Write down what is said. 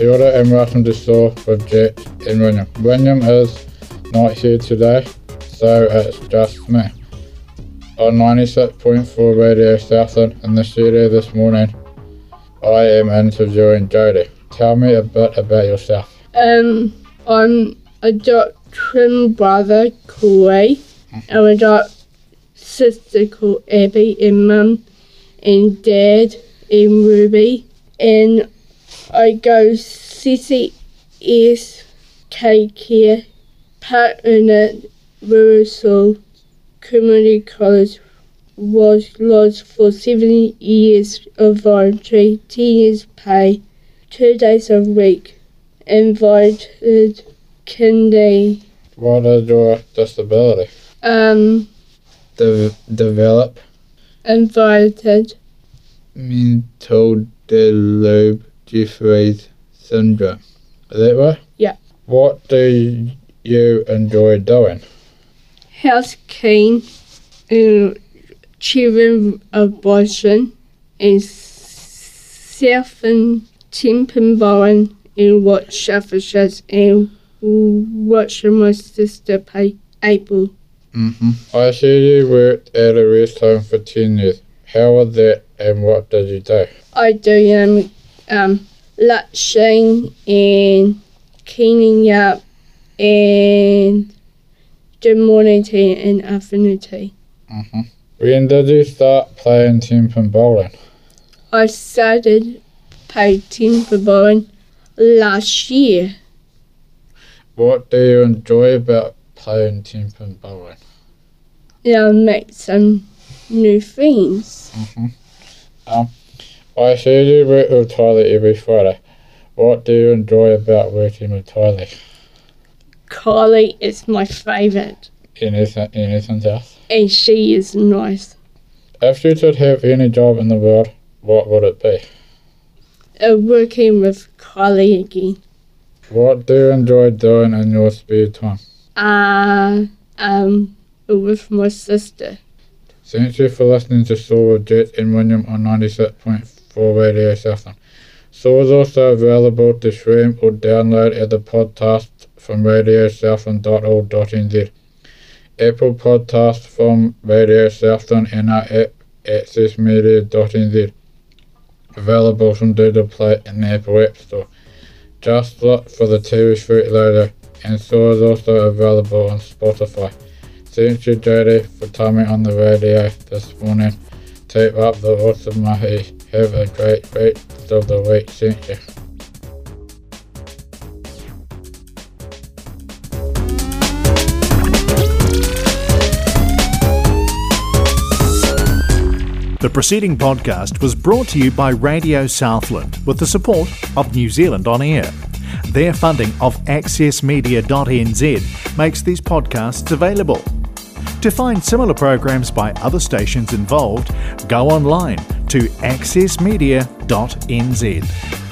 Ora and welcome to SOAR with Jack and William. William is not here today, so it's just me. On 96.4 Radio Southland in the studio this morning, I am interviewing Jodie. Tell me a bit about yourself. Um, I'm a got twin brother called Ray, and I got sister called Abby, and mum and dad and Ruby, and I go Care Part Unit Rural Community College was lodged for seven years of voluntary, ten years pay, two days a week, invited kindy What is your disability? um De- develop. invited. Mental delude Jeffrey's syndrome. Is that right? Yeah. What do you enjoy doing? house clean and children abortion and self and timping and watch officers and watch my sister pay April. Mm-hmm. I see you worked at a rest home for 10 years. How was that and what did you do? I do um um and cleaning up and do morning tea and afternoon tea. Mm-hmm. When did you start playing tenpin bowling? I started playing tenpin bowling last year. What do you enjoy about playing tenpin bowling? I make some new friends. Mm-hmm. Um, I see you work with Tyler every Friday. What do you enjoy about working with Tyler? Kylie is my favourite, Anything, anything else? and she is nice. If you could have any job in the world, what would it be? Uh, working with Kylie again. What do you enjoy doing in your spare time? Uh, um, with my sister. Thank you for listening to SOAR with Jack and William on 96.4 Radio. SOAR is also available to stream or download er at the podcast from radiosouthland.org.nz. Apple Podcast from Radio Southland and our app accessmedia.nz. Available from Google Play and the Apple App Store. Just look for the TV Street logo and so is also available on Spotify. Thank you, Jodie, for coming on the radio this morning. Keep up the awesome mahi. Have a great rest of the week. Thank you. The preceding podcast was brought to you by Radio Southland with the support of New Zealand On Air. Their funding of accessmedia.nz makes these podcasts available. To find similar programs by other stations involved, go online to accessmedia.nz.